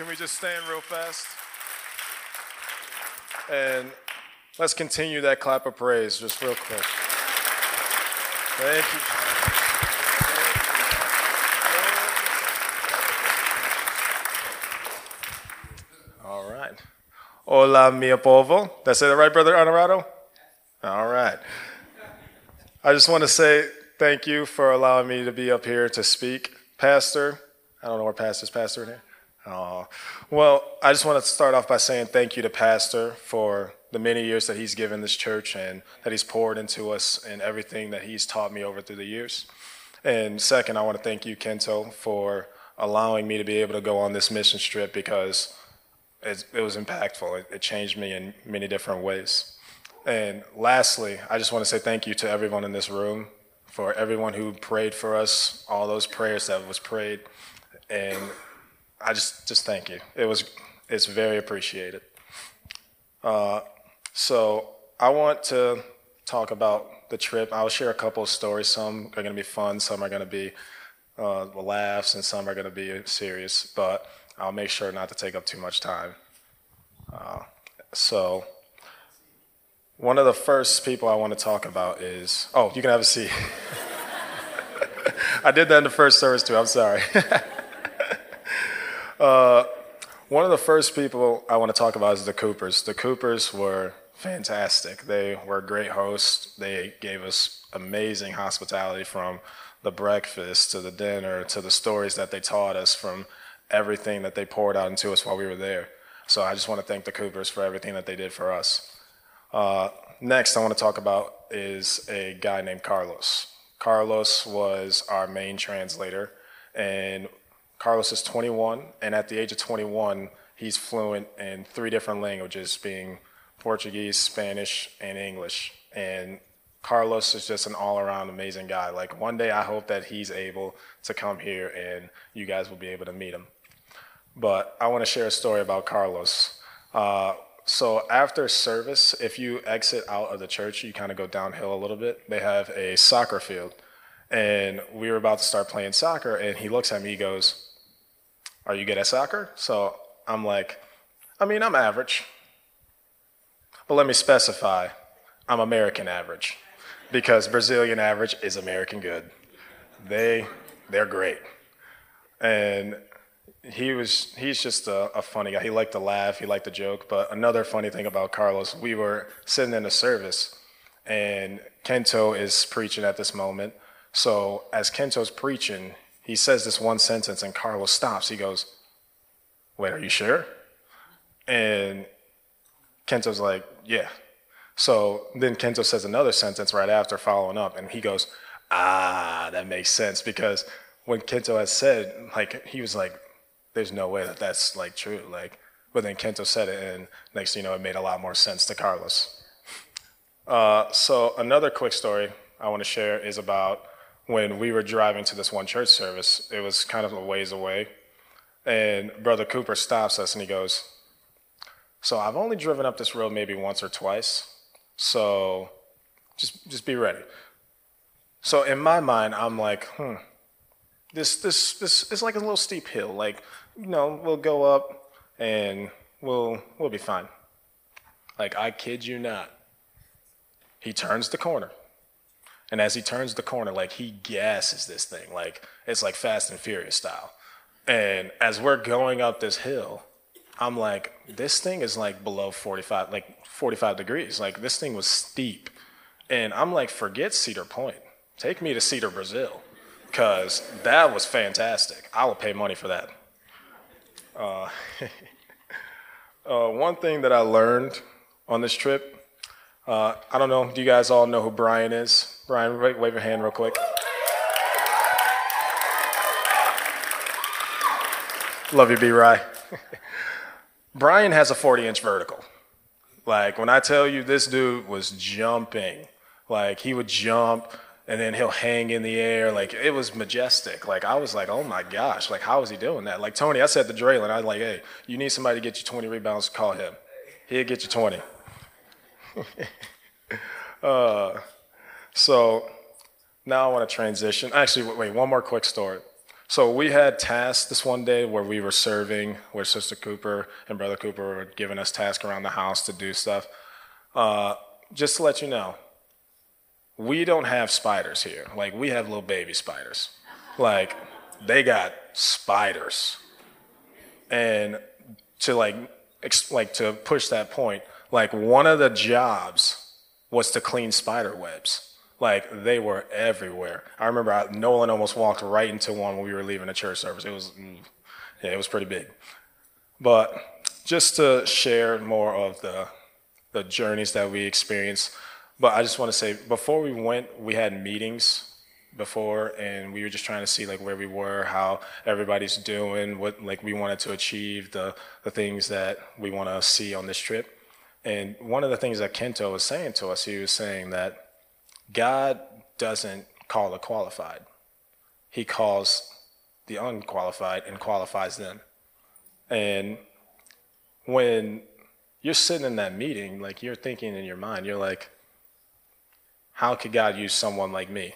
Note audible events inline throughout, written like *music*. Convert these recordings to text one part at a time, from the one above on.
Can we just stand real fast? And let's continue that clap of praise just real quick. Thank you. All right. Hola, mi povo. Did I say that right, Brother Honorado? All right. I just want to say thank you for allowing me to be up here to speak. Pastor, I don't know where Pastor's Pastor in here. Oh, well, I just want to start off by saying thank you to Pastor for the many years that he's given this church and that he's poured into us and everything that he's taught me over through the years. And second, I want to thank you, Kento, for allowing me to be able to go on this mission trip because it, it was impactful. It, it changed me in many different ways. And lastly, I just want to say thank you to everyone in this room, for everyone who prayed for us, all those prayers that was prayed, and I just just thank you. It was it's very appreciated. Uh, so I want to talk about the trip. I'll share a couple of stories. Some are going to be fun. Some are going to be uh, laughs, and some are going to be serious. But I'll make sure not to take up too much time. Uh, so. One of the first people I want to talk about is oh, you can have a seat. *laughs* I did that in the first service too. I'm sorry. *laughs* uh, one of the first people I want to talk about is the Coopers. The Coopers were fantastic. They were great hosts. They gave us amazing hospitality from the breakfast to the dinner to the stories that they taught us from everything that they poured out into us while we were there. So I just want to thank the Coopers for everything that they did for us. Uh, next, I want to talk about is a guy named Carlos. Carlos was our main translator, and Carlos is 21, and at the age of 21, he's fluent in three different languages, being Portuguese, Spanish, and English. And Carlos is just an all-around amazing guy. Like one day, I hope that he's able to come here, and you guys will be able to meet him. But I want to share a story about Carlos. Uh, so after service, if you exit out of the church, you kind of go downhill a little bit. They have a soccer field, and we were about to start playing soccer, and he looks at me, he goes, "Are you good at soccer?" So I'm like, "I mean, I'm average, but let me specify, I'm American average, because Brazilian average is American good. They they're great, and he was he's just a, a, funny guy. He liked to laugh, he liked to joke. But another funny thing about Carlos, we were sitting in a service, and Kento is preaching at this moment. So as Kento's preaching, he says this one sentence, and Carlos stops. He goes, "Wait, are you sure?" And Kento's like, "Yeah." So then Kento says another sentence right after, following up, and he goes, "Ah, that makes sense," because when Kento had said, like, he was like, there's no way that that's like true. Like, but then Kento said it, and next you know, it made a lot more sense to Carlos. Uh, so another quick story I want to share is about when we were driving to this one church service. It was kind of a ways away, and Brother Cooper stops us and he goes, "So I've only driven up this road maybe once or twice, so just just be ready." So in my mind, I'm like, hmm, this this this is like a little steep hill. Like you know, we'll go up and we'll we'll be fine. Like I kid you not. He turns the corner. And as he turns the corner, like he gasses this thing, like it's like Fast and Furious style. And as we're going up this hill, I'm like, this thing is like below 45, like 45 degrees. Like this thing was steep. And I'm like, forget Cedar Point. Take me to Cedar, Brazil. Because that was fantastic. I will pay money for that. Uh, *laughs* uh, one thing that I learned on this trip, uh, I don't know, do you guys all know who Brian is? Brian, wave your hand real quick. Love you, B. Rye. *laughs* Brian has a 40 inch vertical. Like, when I tell you this dude was jumping, like, he would jump and then he'll hang in the air. Like it was majestic. Like I was like, oh my gosh, like how is he doing that? Like Tony, I said to Draylen, I was like, hey, you need somebody to get you 20 rebounds, call him. He'll get you 20. *laughs* uh, so now I want to transition. Actually, wait, one more quick story. So we had tasks this one day where we were serving, where Sister Cooper and Brother Cooper were giving us tasks around the house to do stuff. Uh, just to let you know, we don't have spiders here. Like we have little baby spiders. Like they got spiders. And to like ex- like to push that point, like one of the jobs was to clean spider webs. Like they were everywhere. I remember I, Nolan almost walked right into one when we were leaving the church service. It was, mm, yeah, it was pretty big. But just to share more of the the journeys that we experienced. But I just want to say, before we went, we had meetings before, and we were just trying to see like where we were, how everybody's doing, what like we wanted to achieve, the the things that we want to see on this trip. And one of the things that Kento was saying to us, he was saying that God doesn't call the qualified, He calls the unqualified and qualifies them. And when you're sitting in that meeting, like you're thinking in your mind, you're like, how could God use someone like me?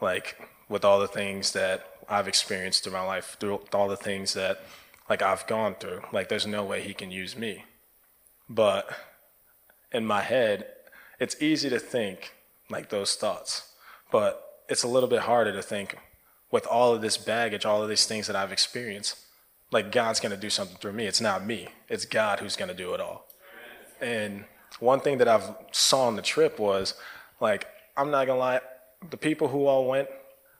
Like with all the things that I've experienced through my life, through all the things that like I've gone through. Like there's no way he can use me. But in my head, it's easy to think like those thoughts. But it's a little bit harder to think with all of this baggage, all of these things that I've experienced, like God's going to do something through me. It's not me. It's God who's going to do it all. And one thing that I've saw on the trip was like, I'm not going to lie, the people who all went,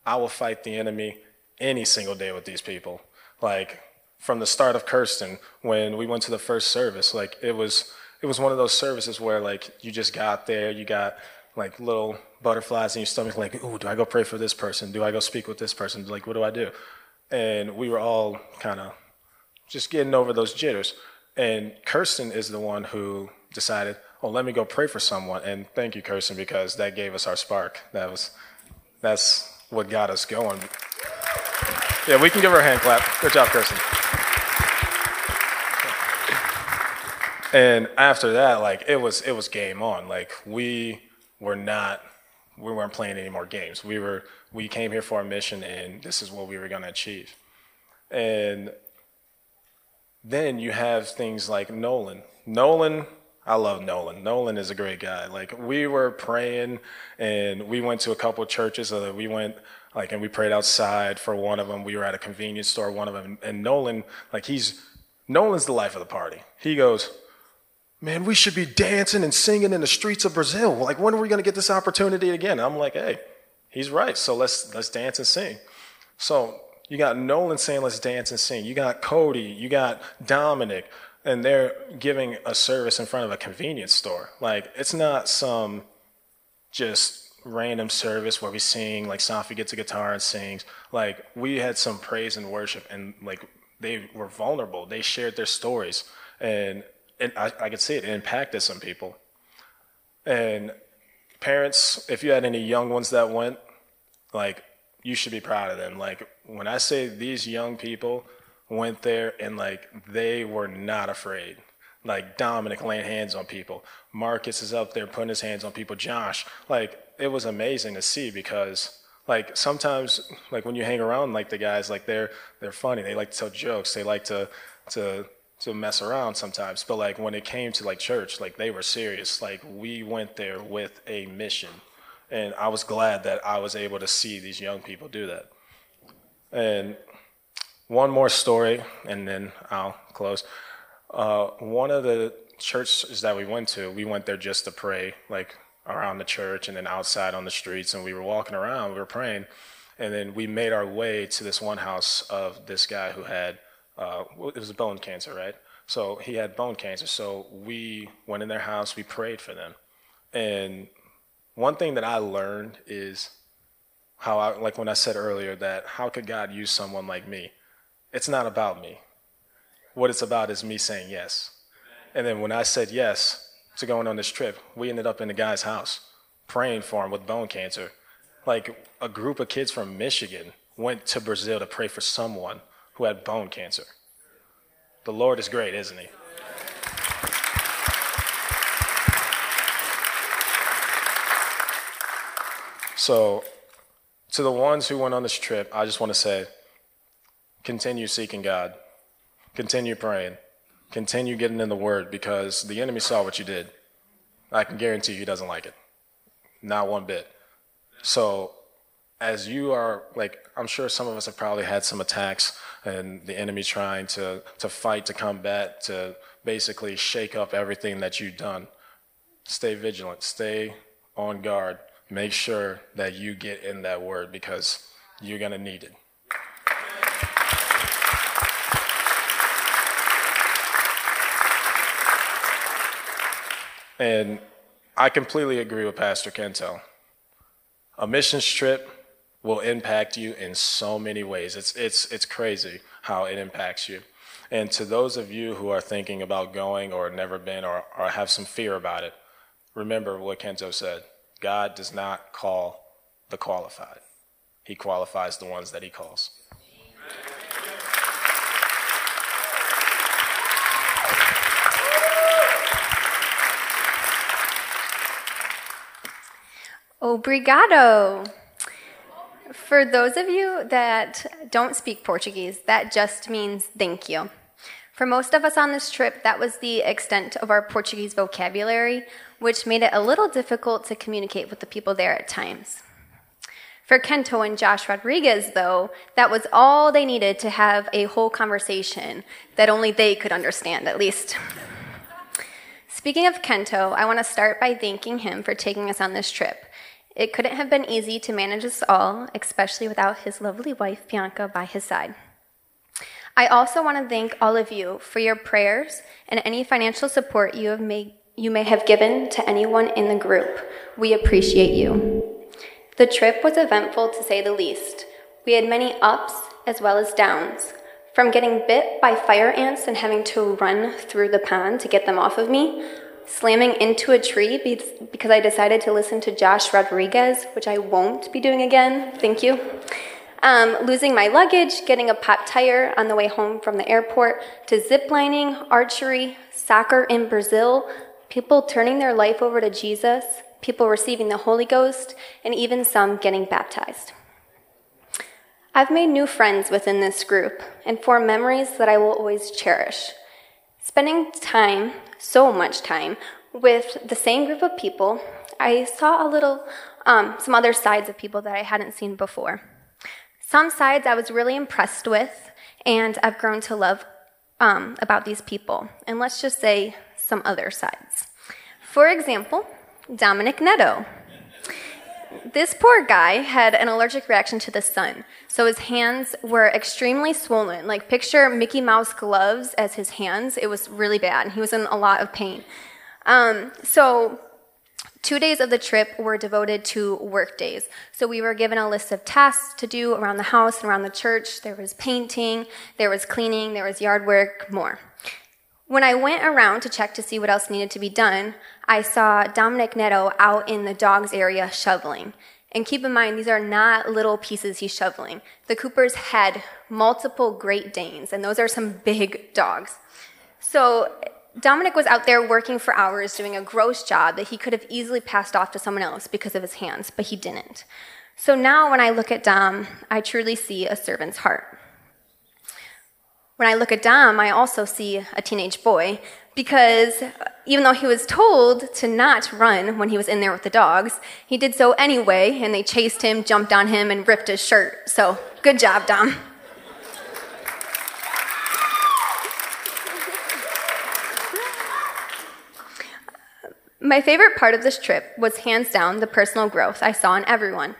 I will fight the enemy any single day with these people. Like from the start of Kirsten, when we went to the first service, like it was, it was one of those services where like you just got there, you got like little butterflies in your stomach, like, oh, do I go pray for this person? Do I go speak with this person? Like, what do I do? And we were all kind of just getting over those jitters. And Kirsten is the one who decided, oh, let me go pray for someone. And thank you, Kirsten, because that gave us our spark. That was, that's what got us going. Yeah, we can give her a hand clap. Good job, Kirsten. And after that, like it was, it was game on. Like we were not, we weren't playing any more games. We were, we came here for a mission, and this is what we were going to achieve. And then you have things like Nolan. Nolan, I love Nolan. Nolan is a great guy. Like we were praying, and we went to a couple churches. Uh, we went like, and we prayed outside for one of them. We were at a convenience store, one of them, and Nolan, like he's Nolan's the life of the party. He goes, man, we should be dancing and singing in the streets of Brazil. Like, when are we going to get this opportunity again? I'm like, hey, he's right. So let's let's dance and sing. So you got Nolan saying, let's dance and sing. You got Cody. You got Dominic. And they're giving a service in front of a convenience store. Like, it's not some just random service where we sing, like Safi gets a guitar and sings. Like, we had some praise and worship, and like, they were vulnerable. They shared their stories. And, and I, I could see it, impacted some people. And parents, if you had any young ones that went, like, you should be proud of them. Like when I say these young people went there and like they were not afraid. Like Dominic laying hands on people. Marcus is up there putting his hands on people. Josh, like it was amazing to see because like sometimes like when you hang around like the guys like they're they're funny. They like to tell jokes. They like to to to mess around sometimes. But like when it came to like church, like they were serious. Like we went there with a mission and I was glad that I was able to see these young people do that. And one more story, and then I'll close. Uh, one of the churches that we went to, we went there just to pray, like around the church and then outside on the streets. And we were walking around, we were praying. And then we made our way to this one house of this guy who had, uh, it was bone cancer, right? So he had bone cancer. So we went in their house, we prayed for them. And one thing that I learned is how I, like when I said earlier that how could God use someone like me? It's not about me. What it's about is me saying yes. And then when I said yes to going on this trip, we ended up in the guy's house praying for him with bone cancer. Like a group of kids from Michigan went to Brazil to pray for someone who had bone cancer. The Lord is great, isn't he? So, to the ones who went on this trip, I just want to say continue seeking God, continue praying, continue getting in the Word because the enemy saw what you did. I can guarantee he doesn't like it. Not one bit. So, as you are, like, I'm sure some of us have probably had some attacks and the enemy trying to, to fight, to combat, to basically shake up everything that you've done. Stay vigilant, stay on guard. Make sure that you get in that word because you're going to need it. And I completely agree with Pastor Kento. A missions trip will impact you in so many ways. It's, it's, it's crazy how it impacts you. And to those of you who are thinking about going or never been or, or have some fear about it, remember what Kenzo said God does not call the qualified, He qualifies the ones that He calls. Obrigado. For those of you that don't speak Portuguese, that just means thank you. For most of us on this trip, that was the extent of our Portuguese vocabulary, which made it a little difficult to communicate with the people there at times. For Kento and Josh Rodriguez, though, that was all they needed to have a whole conversation that only they could understand, at least. *laughs* Speaking of Kento, I want to start by thanking him for taking us on this trip. It couldn't have been easy to manage us all, especially without his lovely wife, Bianca, by his side. I also want to thank all of you for your prayers and any financial support you, have made, you may have given to anyone in the group. We appreciate you. The trip was eventful to say the least. We had many ups as well as downs. From getting bit by fire ants and having to run through the pond to get them off of me, slamming into a tree because I decided to listen to Josh Rodriguez, which I won't be doing again. Thank you. Um, losing my luggage, getting a pop tire on the way home from the airport, to ziplining, archery, soccer in Brazil, people turning their life over to Jesus, people receiving the Holy Ghost, and even some getting baptized. I've made new friends within this group and formed memories that I will always cherish. Spending time so much time with the same group of people, I saw a little, um, some other sides of people that I hadn't seen before. Some sides I was really impressed with, and I've grown to love um, about these people. And let's just say some other sides. For example, Dominic Netto. This poor guy had an allergic reaction to the sun, so his hands were extremely swollen. Like, picture Mickey Mouse gloves as his hands. It was really bad. and He was in a lot of pain. Um, so, two days of the trip were devoted to work days. So, we were given a list of tasks to do around the house and around the church. There was painting, there was cleaning, there was yard work, more. When I went around to check to see what else needed to be done, I saw Dominic Netto out in the dogs area shoveling. And keep in mind, these are not little pieces he's shoveling. The Coopers had multiple Great Danes, and those are some big dogs. So Dominic was out there working for hours doing a gross job that he could have easily passed off to someone else because of his hands, but he didn't. So now when I look at Dom, I truly see a servant's heart. When I look at Dom, I also see a teenage boy because even though he was told to not run when he was in there with the dogs, he did so anyway, and they chased him, jumped on him, and ripped his shirt. So, good job, Dom. My favorite part of this trip was hands down the personal growth I saw in everyone.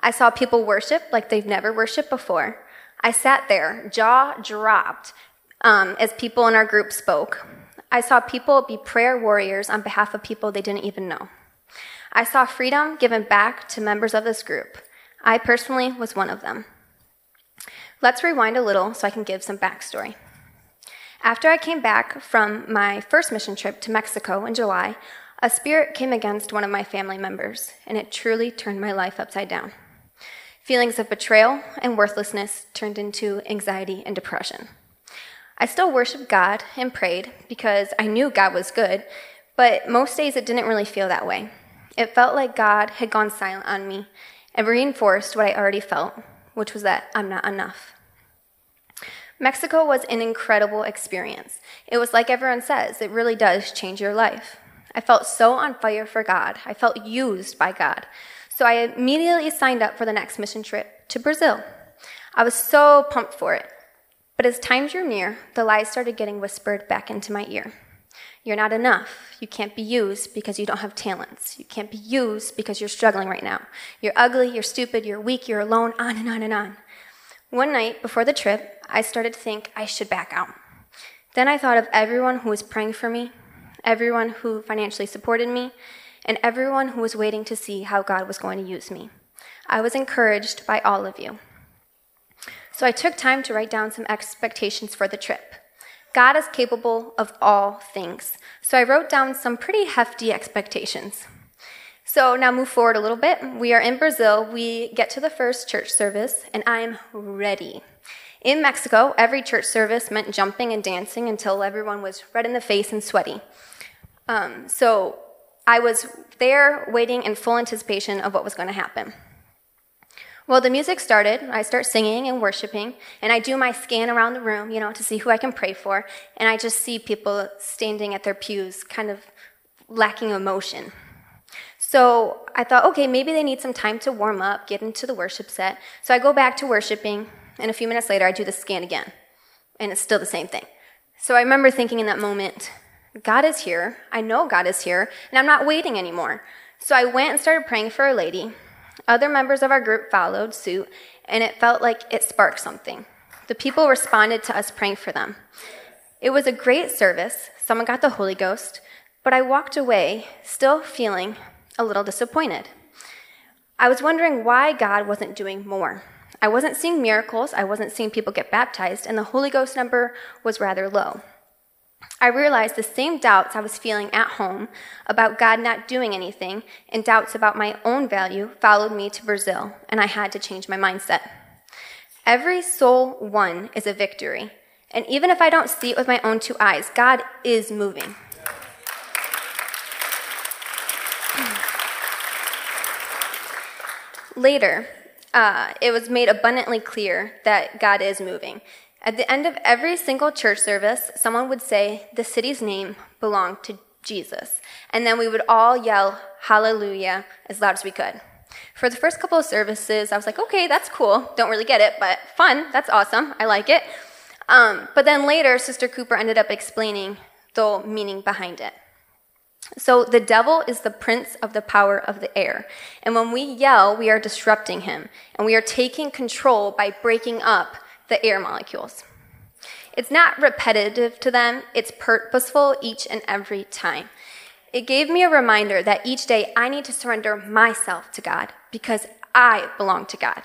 I saw people worship like they've never worshiped before. I sat there, jaw dropped, um, as people in our group spoke. I saw people be prayer warriors on behalf of people they didn't even know. I saw freedom given back to members of this group. I personally was one of them. Let's rewind a little so I can give some backstory. After I came back from my first mission trip to Mexico in July, a spirit came against one of my family members, and it truly turned my life upside down. Feelings of betrayal and worthlessness turned into anxiety and depression. I still worshiped God and prayed because I knew God was good, but most days it didn't really feel that way. It felt like God had gone silent on me and reinforced what I already felt, which was that I'm not enough. Mexico was an incredible experience. It was like everyone says, it really does change your life. I felt so on fire for God. I felt used by God. So I immediately signed up for the next mission trip to Brazil. I was so pumped for it. But as time drew near, the lies started getting whispered back into my ear. You're not enough. You can't be used because you don't have talents. You can't be used because you're struggling right now. You're ugly, you're stupid, you're weak, you're alone, on and on and on. One night before the trip, I started to think I should back out. Then I thought of everyone who was praying for me, everyone who financially supported me, and everyone who was waiting to see how God was going to use me. I was encouraged by all of you. So I took time to write down some expectations for the trip. God is capable of all things. So I wrote down some pretty hefty expectations. So now move forward a little bit. We are in Brazil. We get to the first church service, and I'm ready. In Mexico, every church service meant jumping and dancing until everyone was red in the face and sweaty. Um, so I was there waiting in full anticipation of what was going to happen. Well, the music started. I start singing and worshiping, and I do my scan around the room, you know, to see who I can pray for, and I just see people standing at their pews, kind of lacking emotion. So I thought, okay, maybe they need some time to warm up, get into the worship set. So I go back to worshiping, and a few minutes later, I do the scan again, and it's still the same thing. So I remember thinking in that moment, God is here. I know God is here, and I'm not waiting anymore. So I went and started praying for a lady. Other members of our group followed suit, and it felt like it sparked something. The people responded to us praying for them. It was a great service. Someone got the Holy Ghost, but I walked away still feeling a little disappointed. I was wondering why God wasn't doing more. I wasn't seeing miracles, I wasn't seeing people get baptized, and the Holy Ghost number was rather low. I realized the same doubts I was feeling at home about God not doing anything and doubts about my own value followed me to Brazil, and I had to change my mindset. Every soul won is a victory, and even if I don't see it with my own two eyes, God is moving. Later, uh, it was made abundantly clear that God is moving. At the end of every single church service, someone would say, The city's name belonged to Jesus. And then we would all yell, Hallelujah, as loud as we could. For the first couple of services, I was like, okay, that's cool. Don't really get it, but fun. That's awesome. I like it. Um, but then later, Sister Cooper ended up explaining the meaning behind it. So the devil is the prince of the power of the air. And when we yell, we are disrupting him. And we are taking control by breaking up the air molecules. It's not repetitive to them, it's purposeful each and every time. It gave me a reminder that each day I need to surrender myself to God because I belong to God.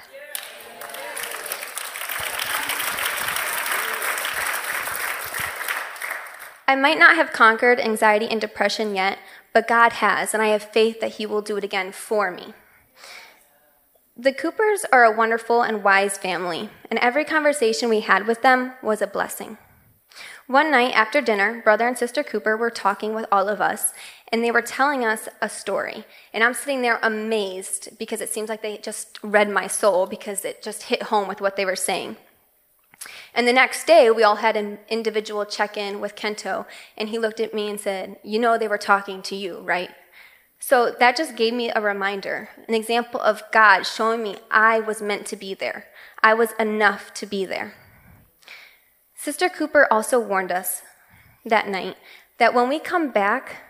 I might not have conquered anxiety and depression yet, but God has, and I have faith that He will do it again for me. The Coopers are a wonderful and wise family, and every conversation we had with them was a blessing. One night after dinner, Brother and Sister Cooper were talking with all of us, and they were telling us a story. And I'm sitting there amazed because it seems like they just read my soul because it just hit home with what they were saying. And the next day, we all had an individual check in with Kento, and he looked at me and said, You know, they were talking to you, right? So that just gave me a reminder, an example of God showing me I was meant to be there. I was enough to be there. Sister Cooper also warned us that night that when we come back,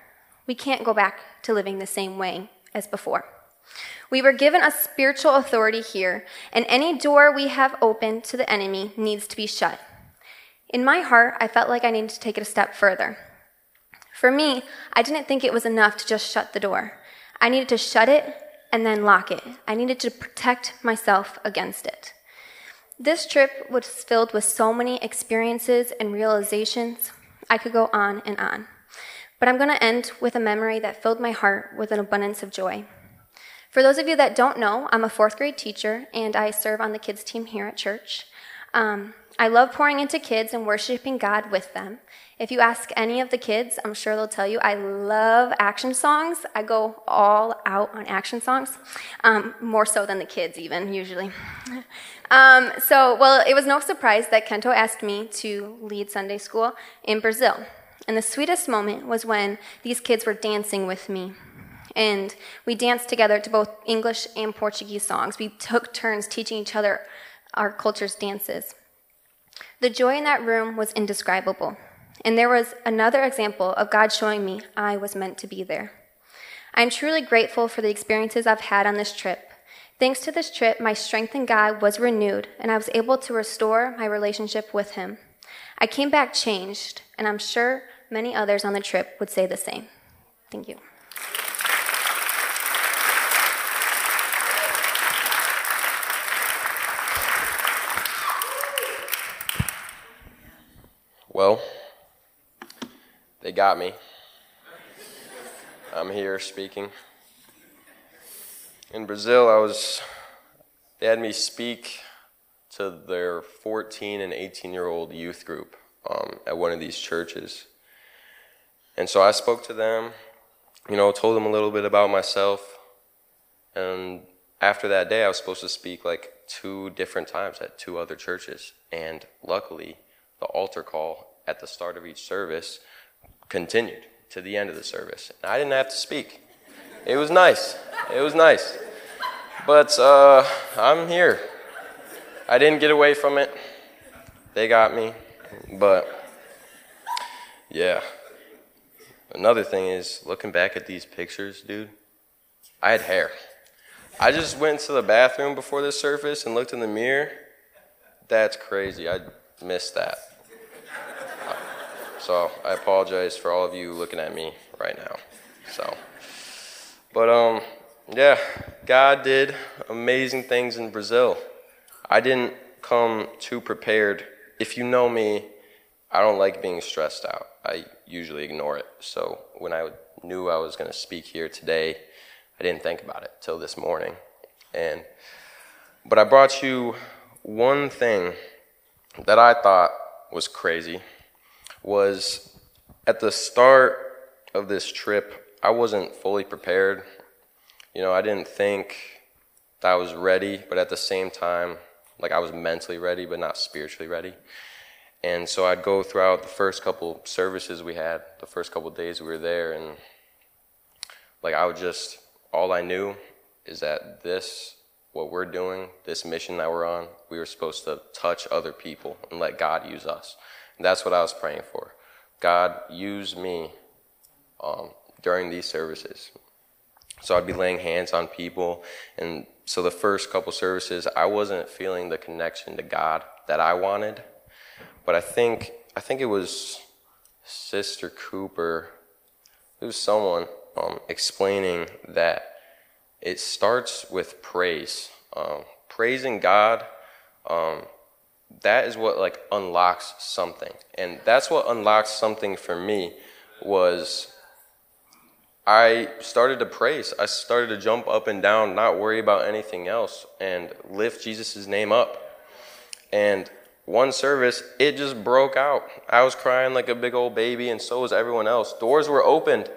we can't go back to living the same way as before. We were given a spiritual authority here, and any door we have opened to the enemy needs to be shut. In my heart, I felt like I needed to take it a step further. For me, I didn't think it was enough to just shut the door. I needed to shut it and then lock it. I needed to protect myself against it. This trip was filled with so many experiences and realizations. I could go on and on. But I'm going to end with a memory that filled my heart with an abundance of joy. For those of you that don't know, I'm a fourth grade teacher and I serve on the kids' team here at church. Um, I love pouring into kids and worshiping God with them. If you ask any of the kids, I'm sure they'll tell you I love action songs. I go all out on action songs, um, more so than the kids, even usually. *laughs* Um, so, well, it was no surprise that Kento asked me to lead Sunday school in Brazil. And the sweetest moment was when these kids were dancing with me. And we danced together to both English and Portuguese songs. We took turns teaching each other our culture's dances. The joy in that room was indescribable. And there was another example of God showing me I was meant to be there. I'm truly grateful for the experiences I've had on this trip. Thanks to this trip, my strength in God was renewed, and I was able to restore my relationship with Him. I came back changed, and I'm sure many others on the trip would say the same. Thank you. Well, they got me. I'm here speaking. In Brazil, I was, they had me speak to their 14 and 18 year old youth group um, at one of these churches. And so I spoke to them, you know, told them a little bit about myself. And after that day, I was supposed to speak like two different times at two other churches. And luckily, the altar call at the start of each service continued to the end of the service. And I didn't have to speak. It was nice. It was nice. But uh, I'm here. I didn't get away from it. They got me. But yeah. Another thing is looking back at these pictures, dude. I had hair. I just went to the bathroom before this service and looked in the mirror. That's crazy. I missed that. So I apologize for all of you looking at me right now. So, but um, yeah, God did amazing things in Brazil. I didn't come too prepared. If you know me, I don't like being stressed out. I usually ignore it. So when I knew I was going to speak here today, I didn't think about it till this morning. And but I brought you one thing that I thought was crazy was at the start of this trip, I wasn't fully prepared. You know, I didn't think that I was ready, but at the same time, like I was mentally ready, but not spiritually ready. And so I'd go throughout the first couple services we had, the first couple days we were there, and like I would just, all I knew is that this, what we're doing, this mission that we're on, we were supposed to touch other people and let God use us. That's what I was praying for. God, use me um, during these services. So I'd be laying hands on people. And so the first couple services, I wasn't feeling the connection to God that I wanted. But I think, I think it was Sister Cooper, it was someone um, explaining that it starts with praise. Um, praising God um, that is what like unlocks something. And that's what unlocks something for me was i started to praise. I started to jump up and down not worry about anything else and lift jesus' name up. And one service it just broke out. I was crying like a big old baby and so was everyone else. Doors were opened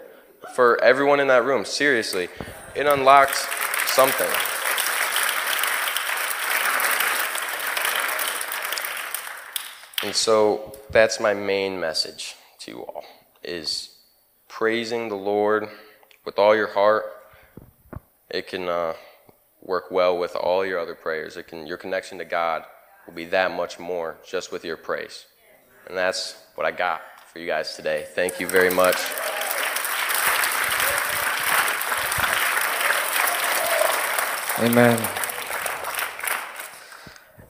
for everyone in that room. Seriously it unlocked something And so that's my main message to you all is praising the Lord with all your heart. It can uh, work well with all your other prayers. It can your connection to God will be that much more just with your praise. And that's what I got for you guys today. Thank you very much. Amen.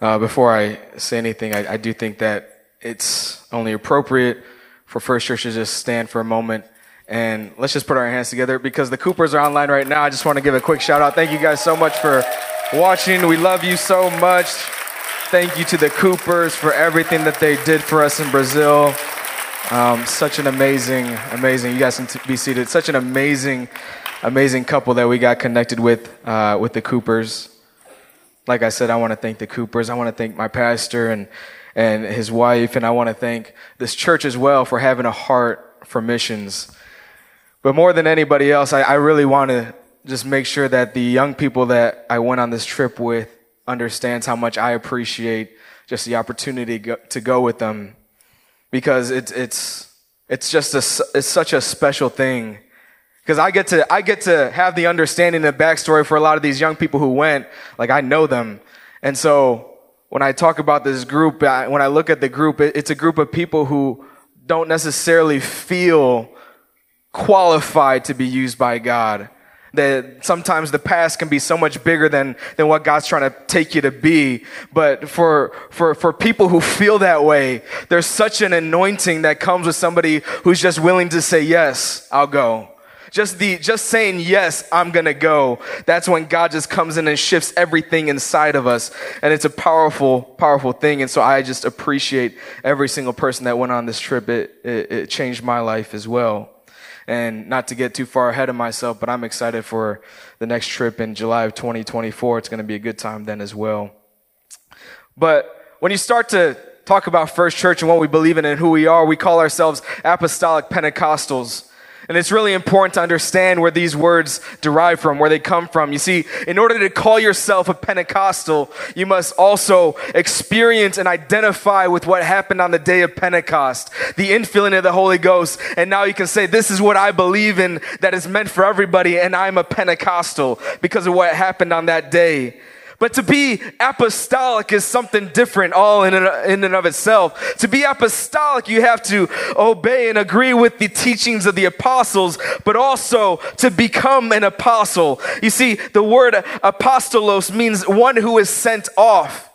Uh, before I say anything, I, I, do think that it's only appropriate for First Church to just stand for a moment and let's just put our hands together because the Coopers are online right now. I just want to give a quick shout out. Thank you guys so much for watching. We love you so much. Thank you to the Coopers for everything that they did for us in Brazil. Um, such an amazing, amazing. You guys can t- be seated. Such an amazing, amazing couple that we got connected with uh, with the Coopers like I said, I want to thank the Coopers. I want to thank my pastor and and his wife. And I want to thank this church as well for having a heart for missions. But more than anybody else, I, I really want to just make sure that the young people that I went on this trip with understands how much I appreciate just the opportunity go, to go with them because it's, it's, it's just a, it's such a special thing because I get to I get to have the understanding and the backstory for a lot of these young people who went. Like I know them, and so when I talk about this group, I, when I look at the group, it, it's a group of people who don't necessarily feel qualified to be used by God. That sometimes the past can be so much bigger than, than what God's trying to take you to be. But for, for, for people who feel that way, there's such an anointing that comes with somebody who's just willing to say, yes, I'll go just the just saying yes i'm gonna go. That's when god just comes in and shifts everything inside of us. And it's a powerful powerful thing. And so i just appreciate every single person that went on this trip. It, it, it changed my life as well. And not to get too far ahead of myself but i'm excited for the next trip in july of 2024 it's going to be a good time then as well. But when you start to talk about first church and what we believe in and who we are we call ourselves apostolic pentecostals and it's really important to understand where these words derive from, where they come from. You see, in order to call yourself a Pentecostal, you must also experience and identify with what happened on the day of Pentecost, the infilling of the Holy Ghost. And now you can say, This is what I believe in that is meant for everybody, and I'm a Pentecostal because of what happened on that day. But to be apostolic is something different all in and, of itself. To be apostolic, you have to obey and agree with the teachings of the apostles, but also to become an apostle. You see, the word apostolos means one who is sent off.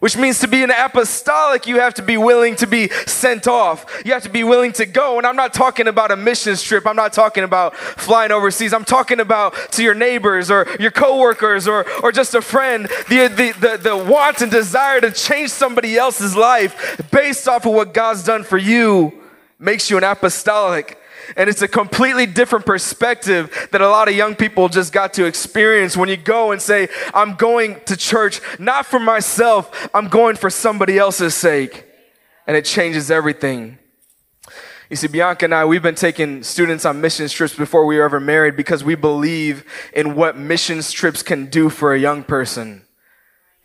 Which means to be an apostolic, you have to be willing to be sent off. You have to be willing to go. And I'm not talking about a missions trip. I'm not talking about flying overseas. I'm talking about to your neighbors or your coworkers or, or just a friend. The, the, the, the want and desire to change somebody else's life based off of what God's done for you makes you an apostolic. And it's a completely different perspective that a lot of young people just got to experience when you go and say, I'm going to church not for myself, I'm going for somebody else's sake. And it changes everything. You see, Bianca and I, we've been taking students on mission trips before we were ever married because we believe in what mission trips can do for a young person.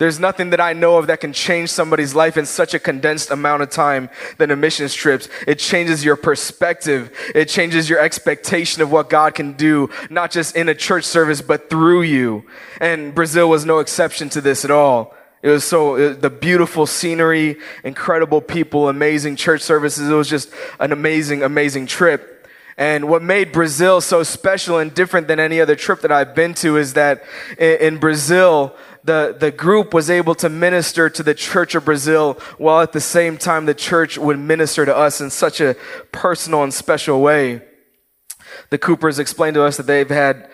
There's nothing that I know of that can change somebody's life in such a condensed amount of time than a mission trip. It changes your perspective. It changes your expectation of what God can do, not just in a church service, but through you. And Brazil was no exception to this at all. It was so, it, the beautiful scenery, incredible people, amazing church services. It was just an amazing, amazing trip. And what made Brazil so special and different than any other trip that I've been to is that in Brazil, the, the group was able to minister to the church of Brazil while at the same time the church would minister to us in such a personal and special way. The Coopers explained to us that they've had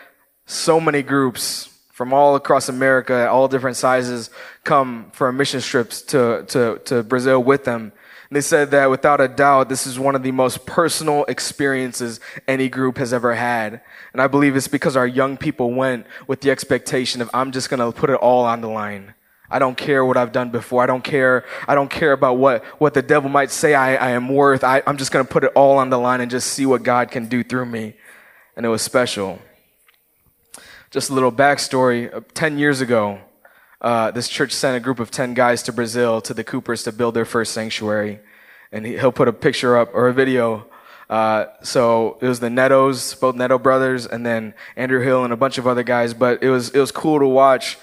so many groups from all across America, all different sizes, come for mission trips to, to, to Brazil with them. And they said that without a doubt, this is one of the most personal experiences any group has ever had. And I believe it's because our young people went with the expectation of, I'm just going to put it all on the line. I don't care what I've done before. I don't care. I don't care about what, what the devil might say I, I am worth. I, I'm just going to put it all on the line and just see what God can do through me. And it was special. Just a little backstory. Uh, 10 years ago, uh, this church sent a group of 10 guys to Brazil to the Coopers to build their first sanctuary. And he, will put a picture up or a video. Uh, so it was the Nettos, both Netto brothers, and then Andrew Hill and a bunch of other guys. But it was, it was cool to watch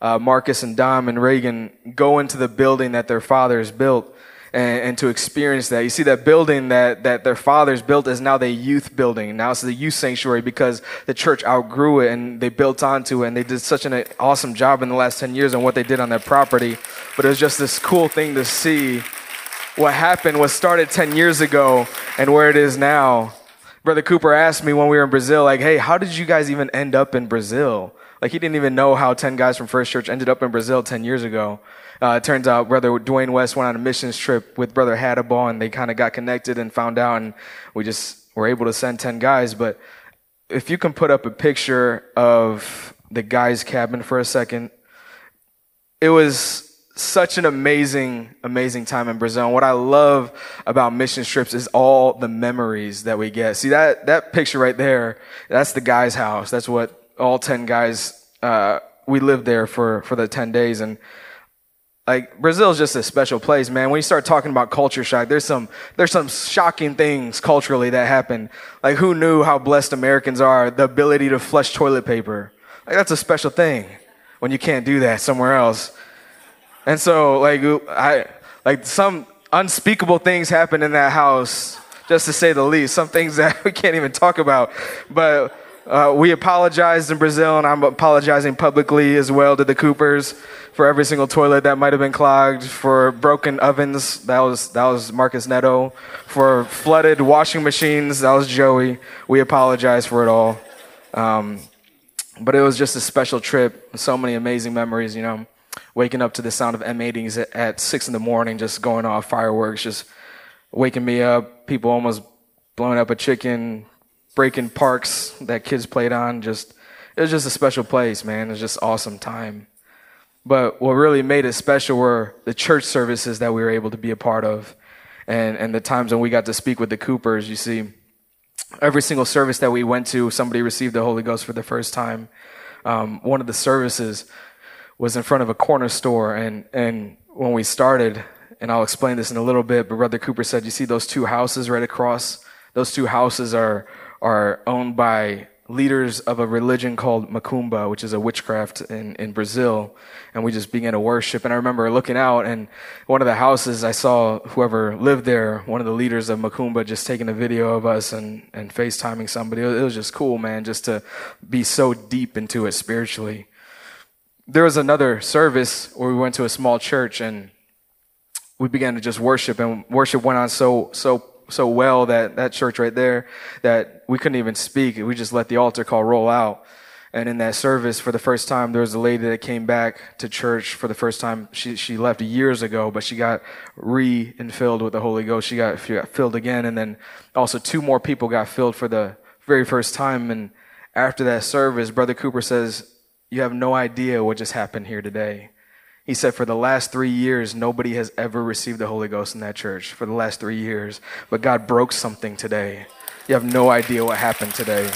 uh, Marcus and Dom and Reagan go into the building that their fathers built and, and, to experience that. You see, that building that, that their fathers built is now the youth building. Now it's the youth sanctuary because the church outgrew it and they built onto it and they did such an awesome job in the last 10 years on what they did on that property. But it was just this cool thing to see what happened was started 10 years ago and where it is now. Brother Cooper asked me when we were in Brazil, like, hey, how did you guys even end up in Brazil? Like, he didn't even know how 10 guys from First Church ended up in Brazil 10 years ago. Uh, it turns out Brother Dwayne West went on a missions trip with Brother Hadaball and they kind of got connected and found out and we just were able to send 10 guys. But if you can put up a picture of the guy's cabin for a second, it was such an amazing, amazing time in Brazil. And what I love about mission trips is all the memories that we get. See that, that picture right there, that's the guy's house. That's what all 10 guys, uh, we lived there for, for the 10 days. And like Brazil is just a special place, man. When you start talking about culture shock, there's some there's some shocking things culturally that happen. Like who knew how blessed Americans are, the ability to flush toilet paper. Like that's a special thing when you can't do that somewhere else. And so like I like some unspeakable things happen in that house, just to say the least. Some things *laughs* that we can't even talk about. But uh, we apologized in Brazil, and I'm apologizing publicly as well to the Coopers for every single toilet that might have been clogged, for broken ovens. That was that was Marcus Neto. For flooded washing machines. That was Joey. We apologize for it all. Um, but it was just a special trip. So many amazing memories. You know, waking up to the sound of M80s at, at six in the morning, just going off fireworks, just waking me up. People almost blowing up a chicken breaking parks that kids played on. Just it was just a special place, man. It was just awesome time. But what really made it special were the church services that we were able to be a part of, and and the times when we got to speak with the Coopers. You see, every single service that we went to, somebody received the Holy Ghost for the first time. Um, one of the services was in front of a corner store, and and when we started, and I'll explain this in a little bit, but Brother Cooper said, "You see those two houses right across? Those two houses are are owned by leaders of a religion called Macumba, which is a witchcraft in, in Brazil. And we just began to worship. And I remember looking out and one of the houses I saw whoever lived there, one of the leaders of Macumba just taking a video of us and, and FaceTiming somebody. It was just cool, man, just to be so deep into it spiritually. There was another service where we went to a small church and we began to just worship and worship went on so, so so well that that church right there that we couldn't even speak. We just let the altar call roll out. And in that service, for the first time, there was a lady that came back to church for the first time. She she left years ago, but she got re-infilled with the Holy Ghost. She got, she got filled again, and then also two more people got filled for the very first time. And after that service, Brother Cooper says, "You have no idea what just happened here today." He said, for the last three years, nobody has ever received the Holy Ghost in that church for the last three years. But God broke something today. You have no idea what happened today.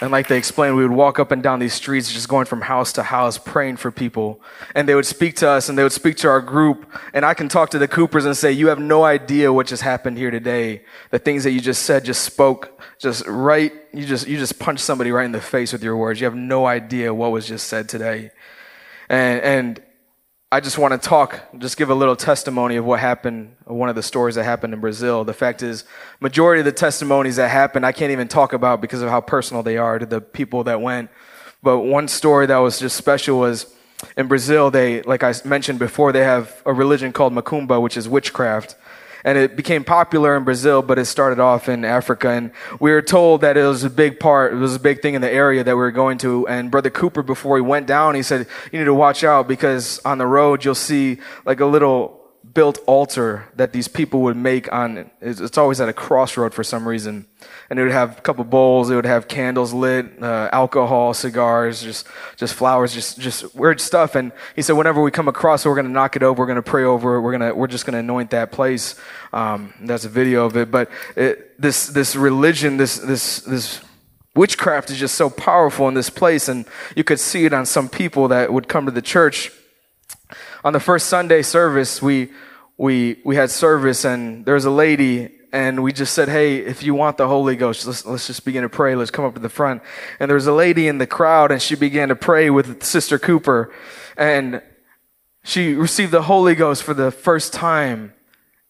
And like they explained, we would walk up and down these streets, just going from house to house, praying for people. And they would speak to us and they would speak to our group. And I can talk to the Coopers and say, you have no idea what just happened here today. The things that you just said just spoke just right. You just, you just punched somebody right in the face with your words. You have no idea what was just said today. And, and I just want to talk, just give a little testimony of what happened, one of the stories that happened in Brazil. The fact is, majority of the testimonies that happened, I can't even talk about because of how personal they are to the people that went. But one story that was just special was in Brazil, they, like I mentioned before, they have a religion called Macumba, which is witchcraft and it became popular in Brazil, but it started off in Africa. And we were told that it was a big part, it was a big thing in the area that we were going to. And Brother Cooper, before he went down, he said, you need to watch out because on the road you'll see like a little built altar that these people would make on, it's always at a crossroad for some reason. And it would have a couple bowls, it would have candles lit, uh, alcohol, cigars, just, just flowers, just, just weird stuff. And he said, whenever we come across it, we're going to knock it over, we're going to pray over it, we're going to, we're just going to anoint that place. Um, that's a video of it. But it, this, this religion, this, this, this, Witchcraft is just so powerful in this place, and you could see it on some people that would come to the church on the first Sunday service, we, we, we had service and there was a lady and we just said, Hey, if you want the Holy Ghost, let's, let's just begin to pray. Let's come up to the front. And there was a lady in the crowd and she began to pray with Sister Cooper and she received the Holy Ghost for the first time.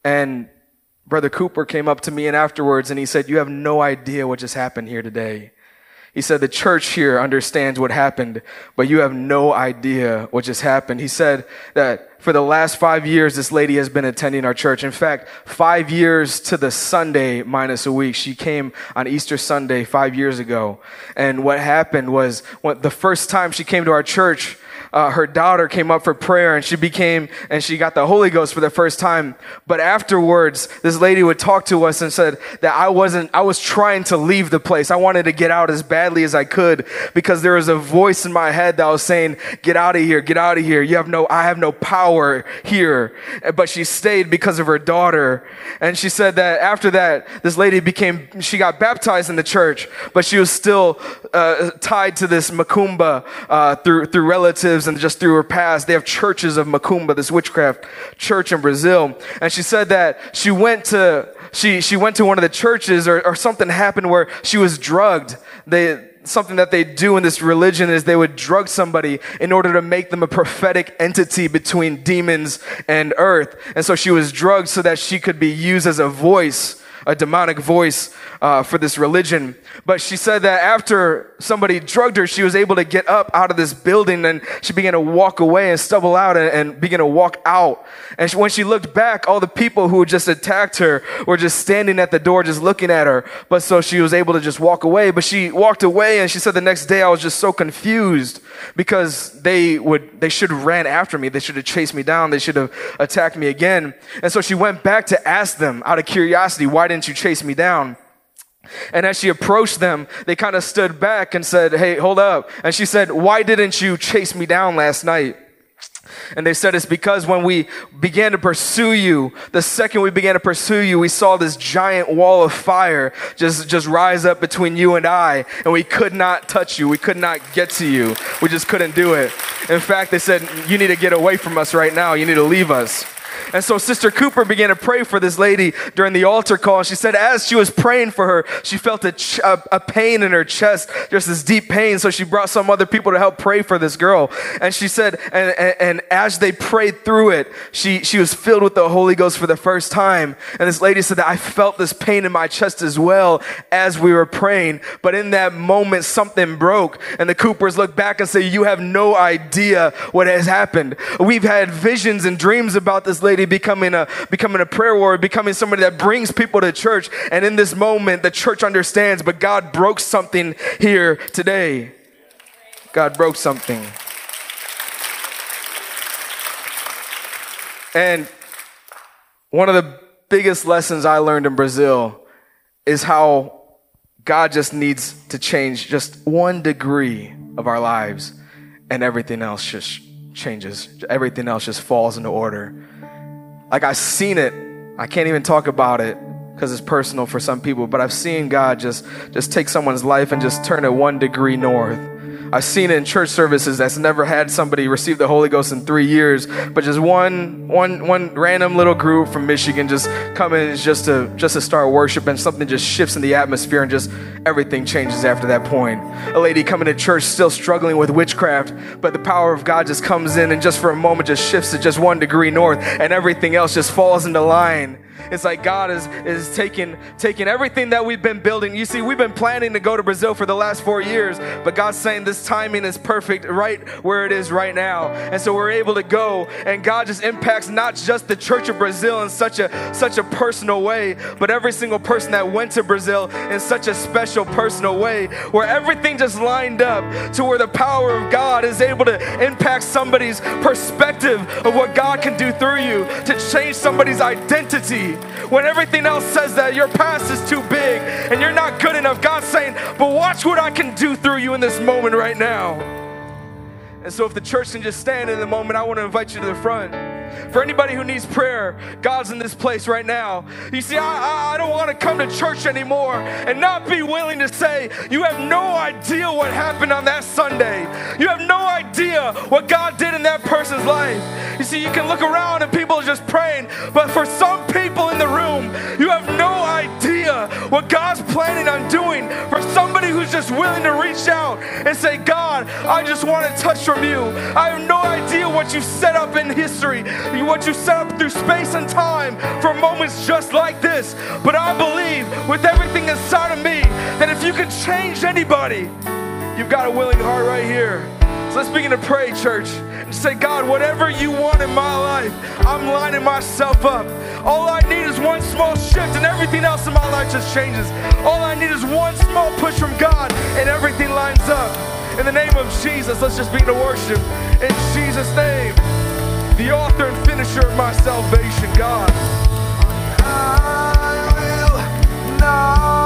And Brother Cooper came up to me and afterwards and he said, You have no idea what just happened here today. He said, the church here understands what happened, but you have no idea what just happened. He said that for the last five years, this lady has been attending our church. In fact, five years to the Sunday minus a week. She came on Easter Sunday five years ago. And what happened was when the first time she came to our church, uh, her daughter came up for prayer and she became, and she got the Holy Ghost for the first time. But afterwards, this lady would talk to us and said that I wasn't, I was trying to leave the place. I wanted to get out as badly as I could because there was a voice in my head that was saying, get out of here, get out of here. You have no, I have no power here. But she stayed because of her daughter. And she said that after that, this lady became, she got baptized in the church, but she was still uh, tied to this Macumba uh, through, through relatives lives and just through her past. They have churches of Macumba, this witchcraft church in Brazil. And she said that she went to, she, she went to one of the churches or, or something happened where she was drugged. They, something that they do in this religion is they would drug somebody in order to make them a prophetic entity between demons and earth. And so she was drugged so that she could be used as a voice, a demonic voice uh, for this religion. But she said that after somebody drugged her, she was able to get up out of this building and she began to walk away and stumble out and, and begin to walk out. And she, when she looked back, all the people who just attacked her were just standing at the door, just looking at her. But so she was able to just walk away. But she walked away and she said the next day I was just so confused because they would, they should have ran after me. They should have chased me down. They should have attacked me again. And so she went back to ask them out of curiosity, why didn't you chase me down? And as she approached them, they kind of stood back and said, Hey, hold up. And she said, Why didn't you chase me down last night? And they said, It's because when we began to pursue you, the second we began to pursue you, we saw this giant wall of fire just, just rise up between you and I, and we could not touch you. We could not get to you. We just couldn't do it. In fact, they said, You need to get away from us right now. You need to leave us. And so Sister Cooper began to pray for this lady during the altar call. And she said, as she was praying for her, she felt a, ch- a, a, pain in her chest, just this deep pain. So she brought some other people to help pray for this girl. And she said, and, and, and as they prayed through it, she, she was filled with the Holy Ghost for the first time. And this lady said that I felt this pain in my chest as well as we were praying. But in that moment, something broke. And the Coopers looked back and say, you have no idea what has happened. We've had visions and dreams about this lady becoming a, becoming a prayer warrior, becoming somebody that brings people to church. And in this moment, the church understands, but God broke something here today. God broke something. And one of the biggest lessons I learned in Brazil is how God just needs to change just one degree of our lives and everything else just changes. Everything else just falls into order. Like I've seen it. I can't even talk about it because it's personal for some people, but I've seen God just just take someone's life and just turn it one degree north. I've seen it in church services that's never had somebody receive the Holy Ghost in three years, but just one, one, one random little group from Michigan just come in just to just to start worship, and something just shifts in the atmosphere, and just everything changes after that point. A lady coming to church still struggling with witchcraft, but the power of God just comes in, and just for a moment just shifts it just one degree north, and everything else just falls into line it's like God is, is taking, taking everything that we've been building. You see, we've been planning to go to Brazil for the last four years, but God's saying this timing is perfect right where it is right now. And so we're able to go, and God just impacts not just the Church of Brazil in such a, such a personal way, but every single person that went to Brazil in such a special personal way, where everything just lined up to where the power of God is able to impact somebody's perspective of what God can do through you, to change somebody's identity when everything else says that your past is too big and you're not good enough, God's saying, but watch what I can do through you in this moment right now. And so, if the church can just stand in the moment, I want to invite you to the front. For anybody who needs prayer, God's in this place right now. You see, I, I, I don't want to come to church anymore and not be willing to say, You have no idea what happened on that Sunday. You have no idea what God did in that person's life. You see, you can look around and people are just praying, but for some people in the room, you have no idea what God's planning on doing. For somebody who's just willing to reach out and say, God, I just want to touch from you. I have no idea what you set up in history what you set up through space and time for moments just like this. But I believe with everything inside of me that if you can change anybody, you've got a willing heart right here. So let's begin to pray, church, and say, God, whatever you want in my life, I'm lining myself up. All I need is one small shift, and everything else in my life just changes. All I need is one small push from God, and everything lines up. In the name of Jesus, let's just begin to worship. In Jesus' name, the author and finisher of my salvation, God. I will not.